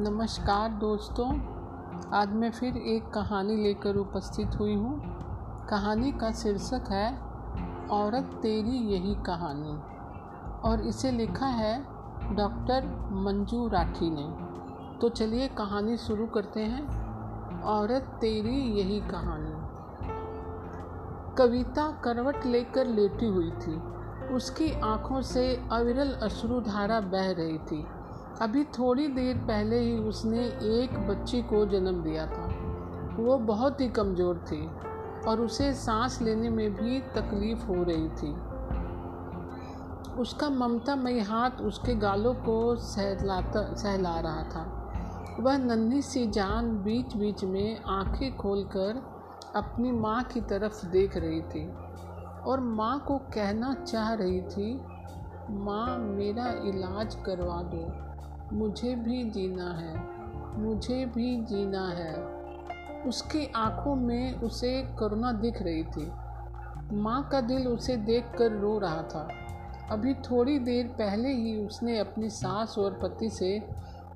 नमस्कार दोस्तों, आज मैं फिर एक कहानी लेकर उपस्थित हुई हूँ। कहानी का शीर्षक है, औरत तेरी यही कहानी। और इसे लिखा है डॉक्टर मंजू राठी ने। तो चलिए कहानी शुरू करते हैं, औरत तेरी यही कहानी। कविता करवट लेकर लेटी हुई थी। उसकी आँखों से अविरल अश्रुधारा बह रही थी। अभी थोड़ी देर पहले ही उसने एक बच्ची को जन्म दिया था। वो बहुत ही कमज़ोर थी और उसे सांस लेने में भी तकलीफ़ हो रही थी। उसका ममतामयी हाथ उसके गालों को सहलाता, सहला रहा था। वह नन्ही सी जान बीच बीच में आँखें खोलकर अपनी माँ की तरफ़ देख रही थी और माँ को कहना चाह रही थी, माँ, मेरा इलाज करवा दो। मुझे भी जीना है, मुझे भी जीना है। उसकी आँखों में उसे करुणा दिख रही थी। माँ का दिल उसे देखकर रो रहा था। अभी थोड़ी देर पहले ही उसने अपनी सास और पति से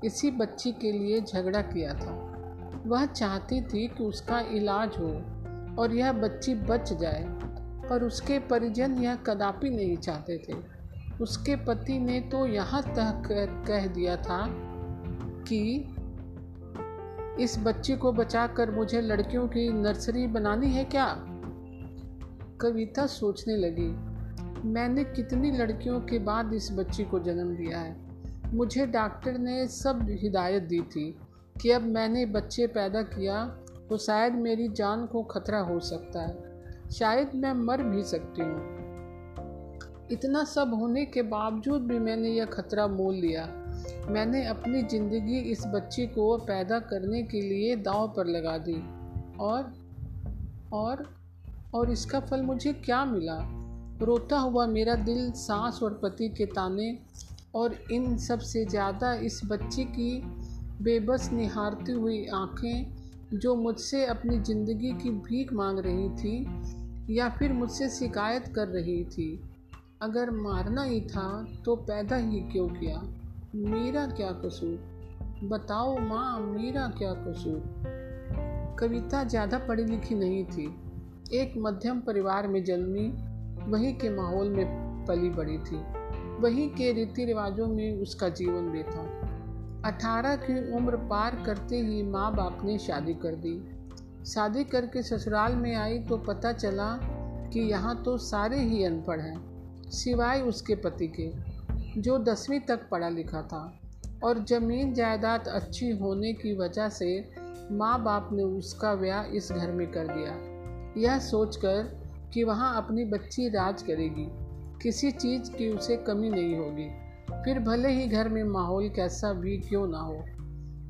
इसी बच्ची के लिए झगड़ा किया था। वह चाहती थी कि उसका इलाज हो और यह बच्ची बच जाए, पर उसके परिजन यह कदापि नहीं चाहते थे। उसके पति ने तो यहाँ तक कह दिया था कि इस बच्ची को बचाकर मुझे लड़कियों की नर्सरी बनानी है क्या? कविता सोचने लगी। मैंने कितनी लड़कियों के बाद इस बच्ची को जन्म दिया है? मुझे डॉक्टर ने सब हिदायत दी थी कि अब मैंने बच्चे पैदा किया तो शायद मेरी जान को खतरा हो सकता है। शायद मैं मर भी सकती हूँ। इतना सब होने के बावजूद भी मैंने यह खतरा मोल लिया। मैंने अपनी ज़िंदगी इस बच्ची को पैदा करने के लिए दाव पर लगा दी। और और और इसका फल मुझे क्या मिला? रोता हुआ मेरा दिल, सांस और पति के ताने और इन सबसे ज़्यादा इस बच्ची की बेबस निहारती हुई आँखें जो मुझसे अपनी ज़िंदगी की भीख मांग रही थी या फिर मुझसे शिकायत कर रही थी। अगर मारना ही था तो पैदा ही क्यों किया? मेरा क्या कसूर? बताओ माँ, मेरा क्या कसूर? कविता ज़्यादा पढ़ी लिखी नहीं थी। एक मध्यम परिवार में जन्मी, वहीं के माहौल में पली बड़ी थी। वहीं के रीति रिवाजों में उसका जीवन बीता अठारह की उम्र पार करते ही माँ बाप ने शादी कर दी। शादी करके ससुराल में आई तो पता चला कि यहाँ तो सारे ही अनपढ़ हैं। सिवाय उसके पति के, जो दसवीं तक पढ़ा लिखा था। और ज़मीन जायदाद अच्छी होने की वजह से माँ बाप ने उसका ब्याह इस घर में कर दिया। यह सोचकर कि वहाँ अपनी बच्ची राज करेगी। किसी चीज़ की उसे कमी नहीं होगी। फिर भले ही घर में माहौल कैसा भी क्यों ना हो,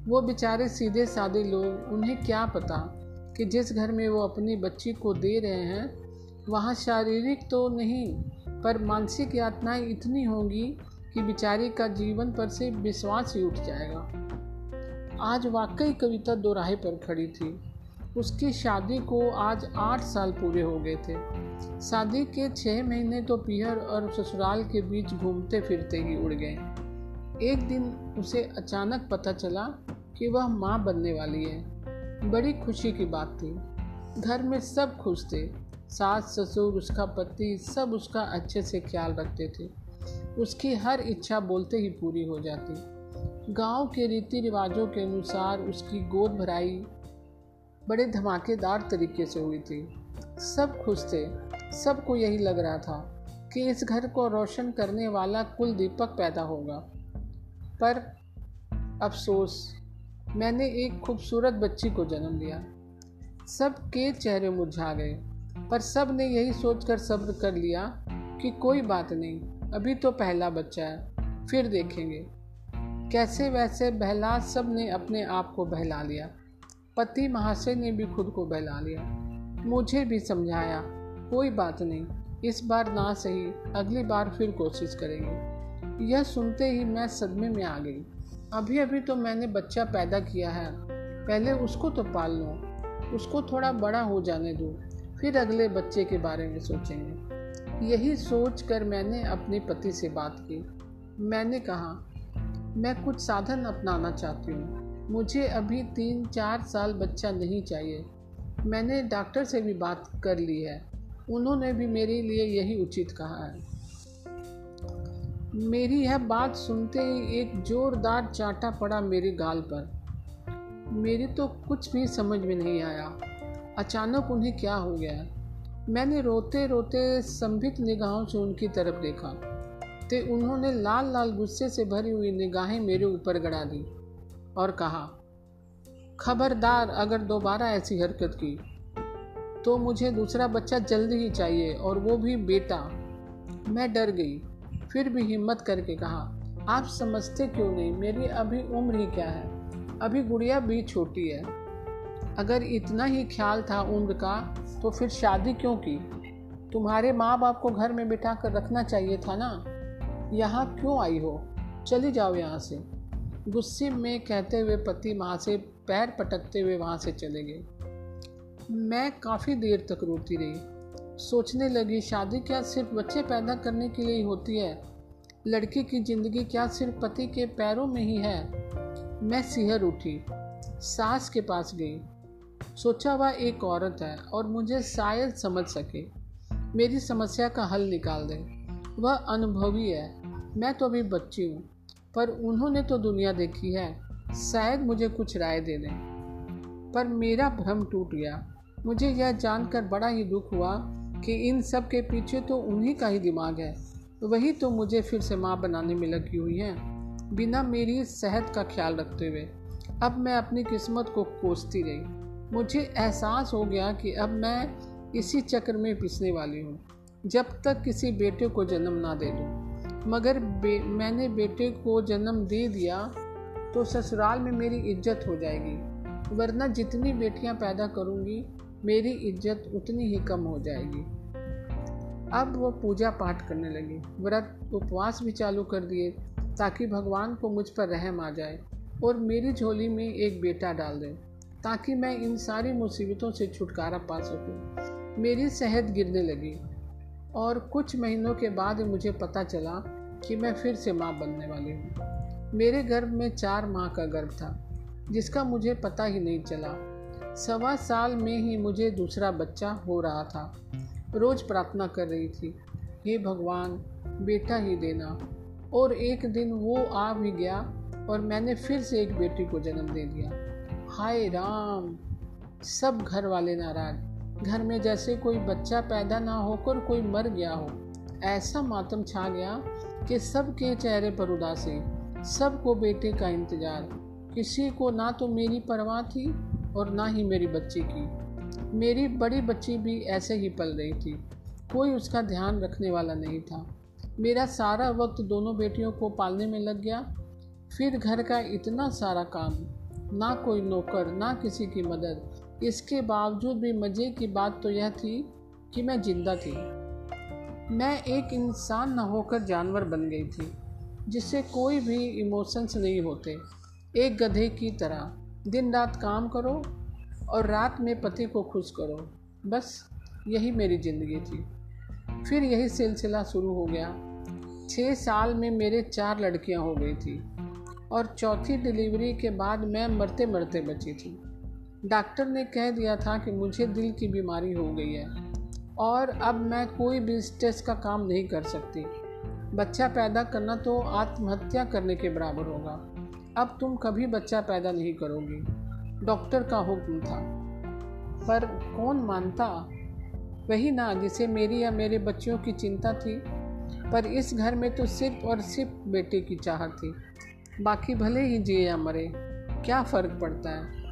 वो बेचारे सीधे सादे लोग, उन्हें क्या पता कि जिस घर में वो अपनी बच्ची को दे रहे हैं, वहाँ शारीरिक तो नहीं पर मानसिक यातनाएँ इतनी होंगी कि बेचारी का जीवन पर से विश्वास ही उठ जाएगा। आज वाकई कविता दोराहे पर खड़ी थी। उसकी शादी को आज आठ साल पूरे हो गए थे। शादी के छः महीने तो पीहर और ससुराल के बीच घूमते फिरते ही उड़ गए। एक दिन उसे अचानक पता चला कि वह माँ बनने वाली है। बड़ी खुशी की बात थी। घर में सब खुश थे। सास ससुर, उसका पति सब उसका अच्छे से ख्याल रखते थे। उसकी हर इच्छा बोलते ही पूरी हो जाती। गाँव के रीति रिवाजों के अनुसार उसकी गोद भराई बड़े धमाकेदार तरीके से हुई थी। सब खुश थे। सबको यही लग रहा था कि इस घर को रोशन करने वाला कुल दीपक पैदा होगा। पर अफसोस, मैंने एक खूबसूरत बच्ची को जन्म दिया। सबके चेहरे मुरझा गए। पर सबने यही सोचकर सब्र कर लिया कि कोई बात नहीं, अभी तो पहला बच्चा है, फिर देखेंगे। कैसे वैसे बहला सबने अपने आप को बहला लिया। पति महाशय ने भी खुद को बहला लिया। मुझे भी समझाया, कोई बात नहीं, इस बार ना सही, अगली बार फिर कोशिश करेंगे। यह सुनते ही मैं सदमे में आ गई। अभी अभी तो मैंने बच्चा पैदा किया है, पहले उसको तो पाल लो, उसको थोड़ा बड़ा हो जाने दो। फिर अगले बच्चे के बारे में सोचेंगे। यही सोच कर मैंने अपने पति से बात की। मैंने कहा, मैं कुछ साधन अपनाना चाहती हूँ। मुझे अभी तीन चार साल बच्चा नहीं चाहिए। मैंने डॉक्टर से भी बात कर ली है। उन्होंने भी मेरे लिए यही उचित कहा है। मेरी यह बात सुनते ही एक जोरदार चाटा पड़ा मेरे गाल पर। मेरी तो कुछ भी समझ में नहीं आया। अचानक उन्हें क्या हो गया? मैंने रोते रोते संभित निगाहों से उनकी तरफ़ देखा। तो उन्होंने लाल लाल गुस्से से भरी हुई निगाहें मेरे ऊपर गड़ा दी और कहा, खबरदार, अगर दोबारा ऐसी हरकत की तो मुझे दूसरा बच्चा जल्दी ही चाहिए और वो भी बेटा। मैं डर गई। फिर भी हिम्मत करके कहा, आप समझते क्यों नहीं? मेरी अभी उम्र ही क्या है? अभी गुड़िया भी छोटी है। अगर इतना ही ख्याल था उम्र का तो फिर शादी क्यों की? तुम्हारे माँ बाप को घर में बिठा कर रखना चाहिए था ना? यहाँ क्यों आई हो? चली जाओ यहाँ से। गुस्से में कहते हुए पति माँ से पैर पटकते हुए वहाँ से चले गए। मैं काफ़ी देर तक रोती रही। सोचने लगी, शादी क्या सिर्फ़ बच्चे पैदा करने के लिए ही होती है? लड़की की ज़िंदगी क्या सिर्फ़ पति के पैरों में ही है? मैं सिहर उठी। सास के पास गई। सोचा वह एक औरत है और मुझे शायद समझ सके। मेरी समस्या का हल निकाल दे। वह अनुभवी है। मैं तो अभी बच्ची हूँ, पर उन्होंने तो दुनिया देखी है। शायद मुझे कुछ राय दे दें। पर मेरा भ्रम टूट गया। मुझे यह जानकर बड़ा ही दुख हुआ कि इन सब के पीछे तो उन्हीं का ही दिमाग है। वही तो मुझे फिर से माँ बनाने में लगी हुई हैं, बिना मेरी सेहत का ख्याल रखते हुए। अब मैं अपनी किस्मत को कोसती रही। मुझे एहसास हो गया कि अब मैं इसी चक्र में पिसने वाली हूँ जब तक किसी बेटे को जन्म ना दे दूँ। मगर बे, मैंने बेटे को जन्म दे दिया तो ससुराल में मेरी इज़्ज़त हो जाएगी वरना जितनी बेटियाँ पैदा करूँगी मेरी इज़्ज़त उतनी ही कम हो जाएगी। अब वो पूजा पाठ करने लगी व्रत उपवास भी चालू कर दिए ताकि भगवान को मुझ पर रहम आ जाए और मेरी झोली में एक बेटा डाल दे। ताकि मैं इन सारी मुसीबतों से छुटकारा पा सकूँ। मेरी सेहत गिरने लगी और कुछ महीनों के बाद मुझे पता चला कि मैं फिर से माँ बनने वाली हूँ। मेरे गर्भ में चार माह का गर्भ था, जिसका मुझे पता ही नहीं चला। सवा साल में ही मुझे दूसरा बच्चा हो रहा था। रोज़ प्रार्थना कर रही थी, हे भगवान, बेटा ही देना। और एक दिन वो आ भी गया और मैंने फिर से एक बेटी को जन्म दे दिया। हाय राम। सब घर वाले नाराज़। घर में जैसे कोई बच्चा पैदा ना होकर कोई मर गया हो। ऐसा मातम छा गया कि सबके चेहरे पर उदासी, सबको बेटे का इंतज़ार। किसी को ना तो मेरी परवाह थी और ना ही मेरी बच्ची की। मेरी बड़ी बच्ची भी ऐसे ही पल रही थी। कोई उसका ध्यान रखने वाला नहीं था। मेरा सारा वक्त दोनों बेटियों को पालने में लग गया। फिर घर का इतना सारा काम ना कोई नौकर, ना किसी की मदद। इसके बावजूद भी मज़े की बात तो यह थी कि मैं ज़िंदा थी। मैं एक इंसान न होकर जानवर बन गई थी, जिससे कोई भी इमोशंस नहीं होते। एक गधे की तरह दिन रात काम करो और रात में पति को खुश करो। बस यही मेरी ज़िंदगी थी। फिर यही सिलसिला शुरू हो गया। छः साल में मेरे चार लड़कियाँ हो गई थी। और चौथी डिलीवरी के बाद मैं मरते मरते बची थी। डॉक्टर ने कह दिया था कि मुझे दिल की बीमारी हो गई है और अब मैं कोई भी स्ट्रेस का काम नहीं कर सकती। बच्चा पैदा करना तो आत्महत्या करने के बराबर होगा। अब तुम कभी बच्चा पैदा नहीं करोगी। डॉक्टर का हुक्म था। पर कौन मानता? वही ना जिसे मेरी या मेरे बच्चों की चिंता थी। पर इस घर में तो सिर्फ़ और सिर्फ़ बेटे की चाह थी। बाकी भले ही जिए या मरे, क्या फ़र्क पड़ता है?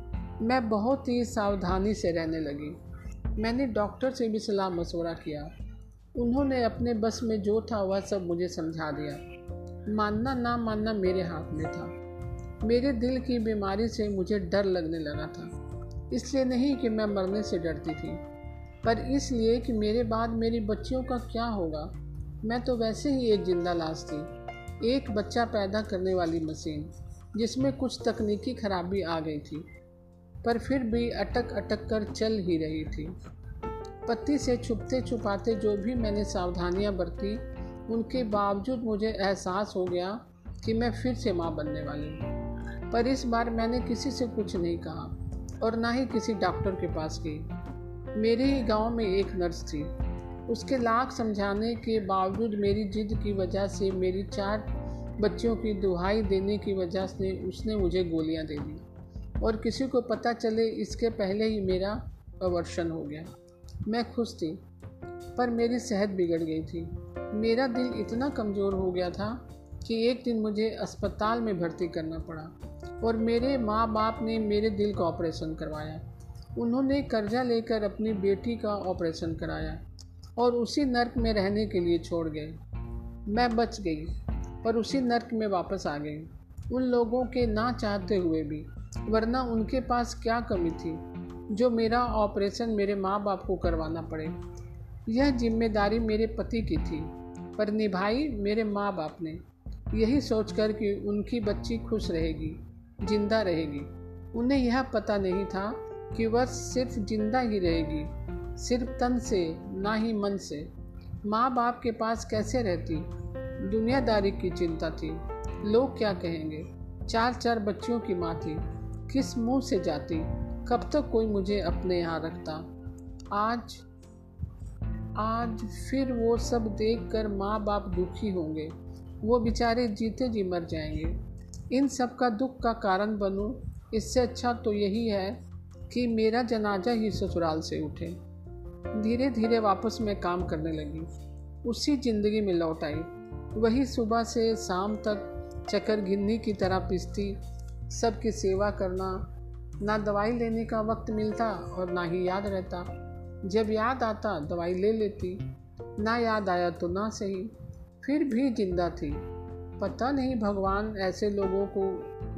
मैं बहुत ही सावधानी से रहने लगी। मैंने डॉक्टर से भी सलाह मशवरा किया। उन्होंने अपने बस में जो था वह सब मुझे समझा दिया। मानना ना मानना मेरे हाथ में था। मेरे दिल की बीमारी से मुझे डर लगने लगा था। इसलिए नहीं कि मैं मरने से डरती थी। पर इसलिए कि मेरे बाद मेरी बच्चियों का क्या होगा? मैं तो वैसे ही एक ज़िंदा लाश थी। एक बच्चा पैदा करने वाली मशीन, जिसमें कुछ तकनीकी खराबी आ गई थी, पर फिर भी अटक अटक कर चल ही रही थी। पति से छुपते छुपाते जो भी मैंने सावधानियाँ बरती, उनके बावजूद मुझे एहसास हो गया कि मैं फिर से माँ बनने वाली हूँ। पर इस बार मैंने किसी से कुछ नहीं कहा, और ना ही किसी डॉक्टर के पास गई। मेरे ही गाँव में एक नर्स थी। उसके लाख समझाने के बावजूद मेरी जिद की वजह से मेरी चार बच्चियों की दुहाई देने की वजह से उसने मुझे गोलियाँ दे दी। और किसी को पता चले इसके पहले ही मेरा अवर्षण हो गया। मैं खुश थी, पर मेरी सेहत बिगड़ गई थी। मेरा दिल इतना कमज़ोर हो गया था कि एक दिन मुझे अस्पताल में भर्ती करना पड़ा और मेरे माँ बाप ने मेरे दिल का ऑपरेशन करवाया। उन्होंने कर्जा लेकर अपनी बेटी का ऑपरेशन कराया। और उसी नर्क में रहने के लिए छोड़ गए। मैं बच गई, पर उसी नर्क में वापस आ गई। उन लोगों के ना चाहते हुए भी, वरना उनके पास क्या कमी थी, जो मेरा ऑपरेशन मेरे माँ बाप को करवाना पड़े। यह ज़िम्मेदारी मेरे पति की थी, पर निभाई मेरे माँ बाप ने। यही सोचकर कि उनकी बच्ची खुश रहेगी, ज़िंदा रहेगी। उन्हें यह पता नहीं था कि वह सिर्फ़ ज़िंदा ही रहेगी। सिर्फ़ तन से, ना ही मन से। माँ बाप के पास कैसे रहती? दुनियादारी की चिंता थी। लोग क्या कहेंगे? चार चार बच्चियों की माँ थी। किस मुँह से जाती? कब तक कोई मुझे अपने यहाँ रखता? आज आज फिर वो सब देखकर माँ बाप दुखी होंगे। वो बेचारे जीते जी मर जाएँगे। इन सब का दुख का कारण बनूं? इससे अच्छा तो यही है कि मेरा जनाजा ही ससुराल से उठे। धीरे धीरे वापस मैं काम करने लगी। उसी ज़िंदगी में लौट आई। वही सुबह से शाम तक चक्कर गिन्नी की तरह पिसती। सबकी सेवा करना, ना दवाई लेने का वक्त मिलता और ना ही याद रहता। जब याद आता, दवाई ले लेती। ना याद आया तो ना सही। फिर भी ज़िंदा थी। पता नहीं भगवान ऐसे लोगों को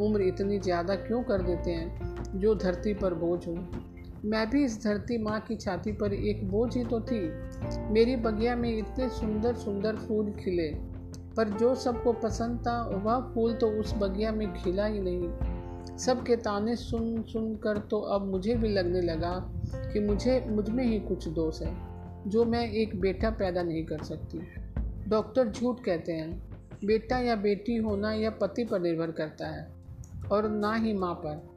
उम्र इतनी ज़्यादा क्यों कर देते हैं, जो धरती पर बोझ हो। मैं भी इस धरती माँ की छाती पर एक बोझ ही तो थी। मेरी बगिया में इतने सुंदर सुंदर फूल खिले। पर जो सबको पसंद था, वह फूल तो उस बगिया में खिला ही नहीं। सबके ताने सुन सुन कर तो अब मुझे भी लगने लगा कि मुझे, मुझमें ही कुछ दोष है, जो मैं एक बेटा पैदा नहीं कर सकती। डॉक्टर झूठ कहते हैं, बेटा या बेटी होना यह पति पर निर्भर करता है, और ना ही माँ पर।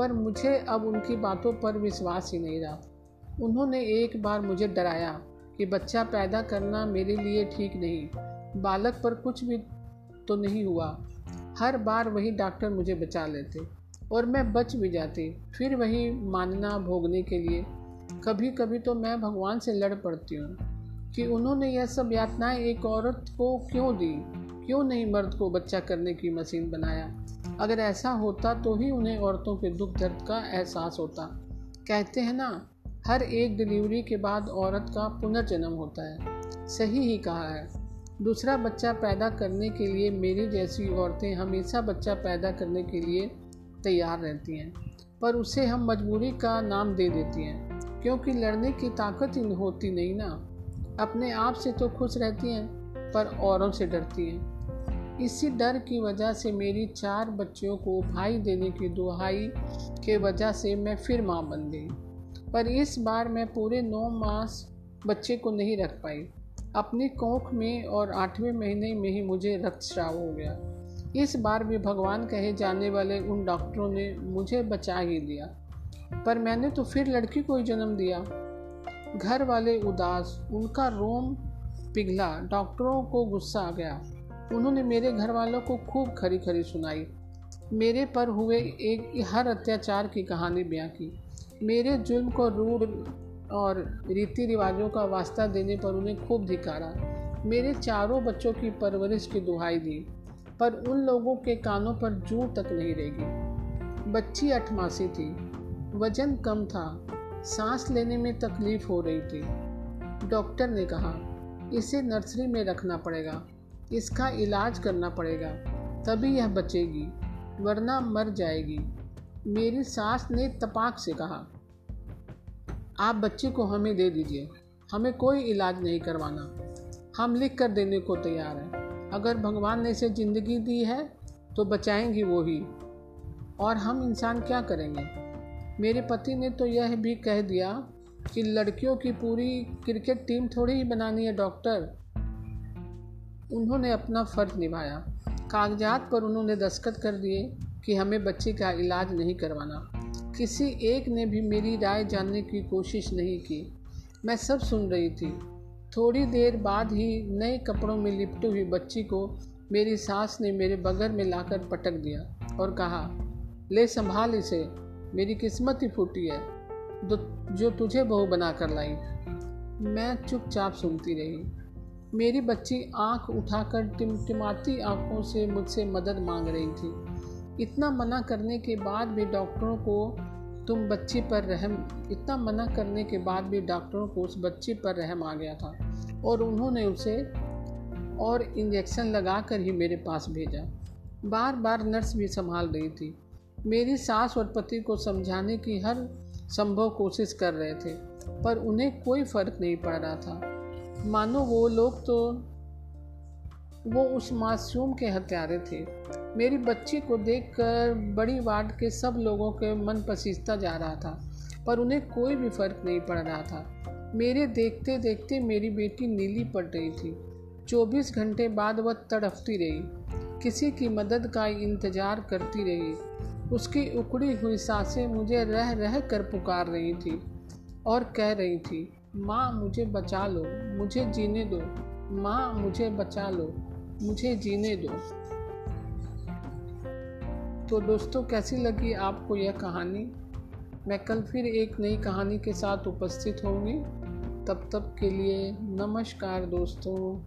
पर मुझे अब उनकी बातों पर विश्वास ही नहीं रहा। उन्होंने एक बार मुझे डराया कि बच्चा पैदा करना मेरे लिए ठीक नहीं, बालक पर कुछ भी तो नहीं हुआ। हर बार वही डॉक्टर मुझे बचा लेते और मैं बच भी जाती, फिर वही मानना भोगने के लिए। कभी कभी तो मैं भगवान से लड़ पड़ती हूँ कि उन्होंने यह सब यातनाएँ एक औरत को क्यों दी? क्यों नहीं मर्द को बच्चा करने की मशीन बनाया? अगर ऐसा होता तो ही उन्हें औरतों के दुख दर्द का एहसास होता। कहते हैं ना, हर एक डिलीवरी के बाद औरत का पुनर्जन्म होता है। सही ही कहा है। दूसरा बच्चा पैदा करने के लिए मेरी जैसी औरतें हमेशा बच्चा पैदा करने के लिए तैयार रहती हैं, पर उसे हम मजबूरी का नाम दे देती हैं, क्योंकि लड़ने की ताकत ही होती नहीं ना। अपने आप से तो खुश रहती हैं, पर औरों से डरती हैं। इसी डर की वजह से मेरी चार बच्चियों को भाई देने की दुहाई के वजह से मैं फिर माँ बन गई। पर इस बार मैं पूरे नौ मास बच्चे को नहीं रख पाई। अपनी कोख में और आठवें महीने में ही मुझे रक्तस्राव हो गया। इस बार भी भगवान कहे जाने वाले उन डॉक्टरों ने मुझे बचा ही दिया पर मैंने तो फिर लड़की को ही जन्म दिया। घर वाले उदास, उनका रोम पिघला, डॉक्टरों को गुस्सा आ गया। उन्होंने मेरे घर वालों को खूब खरी खरी सुनाई। मेरे पर हुए एक, हर अत्याचार की कहानी बयां की। मेरे जुल्म को रूढ़ और रीति रिवाजों का वास्ता देने पर उन्हें खूब धिकारा। मेरे चारों बच्चों की परवरिश की दुहाई दी, पर उन लोगों के कानों पर जू तक नहीं रहेगी। बच्ची अठ मासी थी। वज़न कम था। सांस लेने में तकलीफ़ हो रही थी। डॉक्टर ने कहा, इसे नर्सरी में रखना पड़ेगा। इसका इलाज करना पड़ेगा, तभी यह बचेगी, वरना मर जाएगी। मेरी सास ने तपाक से कहा, आप बच्चे को हमें दे दीजिए, हमें कोई इलाज नहीं करवाना। हम लिख कर देने को तैयार हैं। अगर भगवान ने इसे ज़िंदगी दी है तो बचाएँगी वो ही। और हम इंसान क्या करेंगे? मेरे पति ने तो यह भी कह दिया कि लड़कियों की पूरी क्रिकेट टीम थोड़ी ही बनानी है, डॉक्टर। उन्होंने अपना फ़र्ज़ निभाया। कागजात पर उन्होंने दस्तखत कर दिए कि हमें बच्चे का इलाज नहीं करवाना। किसी एक ने भी मेरी राय जानने की कोशिश नहीं की। मैं सब सुन रही थी। थोड़ी देर बाद ही नए कपड़ों में लिपटी हुई बच्ची को मेरी सास ने मेरे बगल में लाकर पटक दिया और कहा, ले संभाल इसे। मेरी किस्मत ही फूटी है। जो तुझे बहू बना कर लाई मैं चुपचाप सुनती रही। मेरी बच्ची आँख उठाकर टिमटिमाती आँखों से मुझसे मदद मांग रही थी। इतना मना करने के बाद भी डॉक्टरों को तुम बच्ची पर रहम, इतना मना करने के बाद भी डॉक्टरों को उस बच्ची पर रहम आ गया था और उन्होंने उसे और इंजेक्शन लगाकर ही मेरे पास भेजा। बार बार नर्स भी संभाल रही थी। मेरी सास और पति को समझाने की हर संभव कोशिश कर रहे थे, पर उन्हें कोई फ़र्क नहीं पड़ रहा था। मानो वो लोग तो वो उस मासूम के हत्यारे थे। मेरी बच्ची को देखकर बड़ी वार्ड के सब लोगों के मन पसीजता जा रहा था, पर उन्हें कोई भी फ़र्क नहीं पड़ रहा था। मेरे देखते देखते मेरी बेटी नीली पड़ रही थी। 24 घंटे बाद वह तड़पती रही। किसी की मदद का इंतज़ार करती रही। उसकी उकड़ी हुई साँसें मुझे रह रह कर पुकार रही थी और कह रही थी माँ मुझे बचा लो, मुझे जीने दो। माँ मुझे बचा लो, मुझे जीने दो। तो दोस्तों, कैसी लगी आपको यह कहानी? मैं कल फिर एक नई कहानी के साथ उपस्थित होंगी। तब तक के लिए नमस्कार दोस्तों।